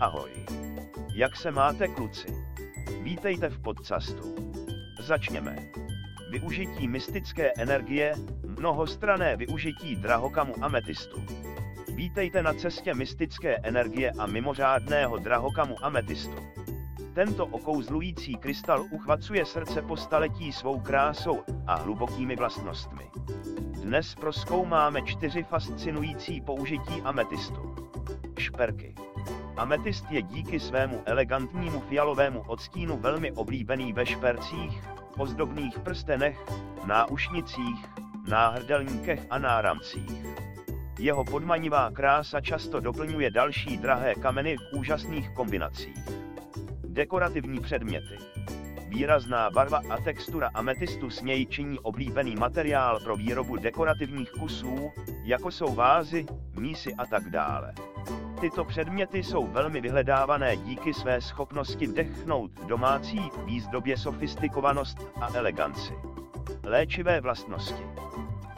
Ahoj. Jak se máte kluci? Vítejte v podcastu. Začněme. Využití mystické energie, mnohostrané využití drahokamu ametistu. Vítejte na cestě mystické energie a mimořádného drahokamu ametistu. Tento okouzlující krystal uchvacuje srdce po staletí svou krásou a hlubokými vlastnostmi. Dnes proskoumáme čtyři fascinující použití ametistu. Šperky. Ametist je díky svému elegantnímu fialovému odstínu velmi oblíbený ve špercích, ozdobných prstenech, náušnicích, náhrdelníkech a náramcích. Jeho podmanivá krása často doplňuje další drahé kameny v úžasných kombinacích. Dekorativní předměty. Výrazná barva a textura ametistu s něj činí oblíbený materiál pro výrobu dekorativních kusů, jako jsou vázy, mísy a tak dále. Tyto předměty jsou velmi vyhledávané díky své schopnosti dechnout domácí výzdobě sofistikovanost a eleganci. Léčivé vlastnosti.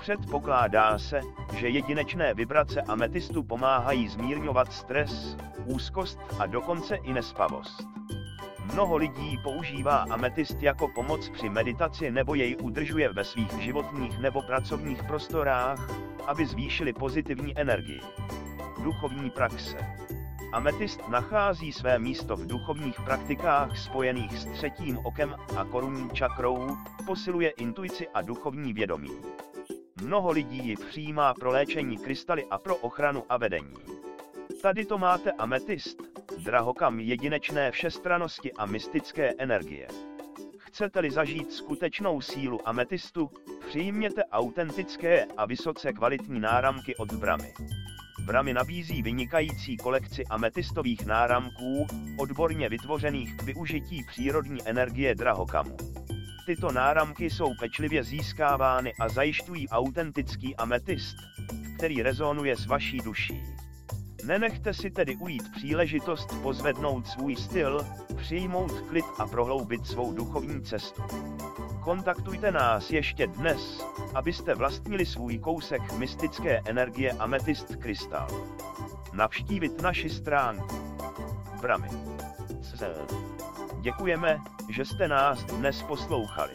Předpokládá se, že jedinečné vibrace ametistu pomáhají zmírňovat stres, úzkost a dokonce i nespavost. Mnoho lidí používá ametist jako pomoc při meditaci nebo jej udržuje ve svých životních nebo pracovních prostorách, aby zvýšili pozitivní energii. Duchovní praxe. Ametist nachází své místo v duchovních praktikách spojených s třetím okem a korunní čakrou, posiluje intuici a duchovní vědomí. Mnoho lidí ji přijímá pro léčení krystaly a pro ochranu a vedení. Tady to máte ametist, drahokam jedinečné všestranosti a mystické energie. Chcete-li zažít skutečnou sílu ametistu, přijměte autentické a vysoce kvalitní náramky od Bramy. Bramy nabízí vynikající kolekci ametistových náramků, odborně vytvořených k využití přírodní energie drahokamu. Tyto náramky jsou pečlivě získávány a zajišťují autentický ametist, který rezonuje s vaší duší. Nenechte si tedy ujít příležitost pozvednout svůj styl, přijmout klid a prohloubit svou duchovní cestu. Kontaktujte nás ještě dnes, abyste vlastnili svůj kousek mystické energie Amethyst Krystal. Navštívit naši stránku. Bramy. Děkujeme, že jste nás dnes poslouchali.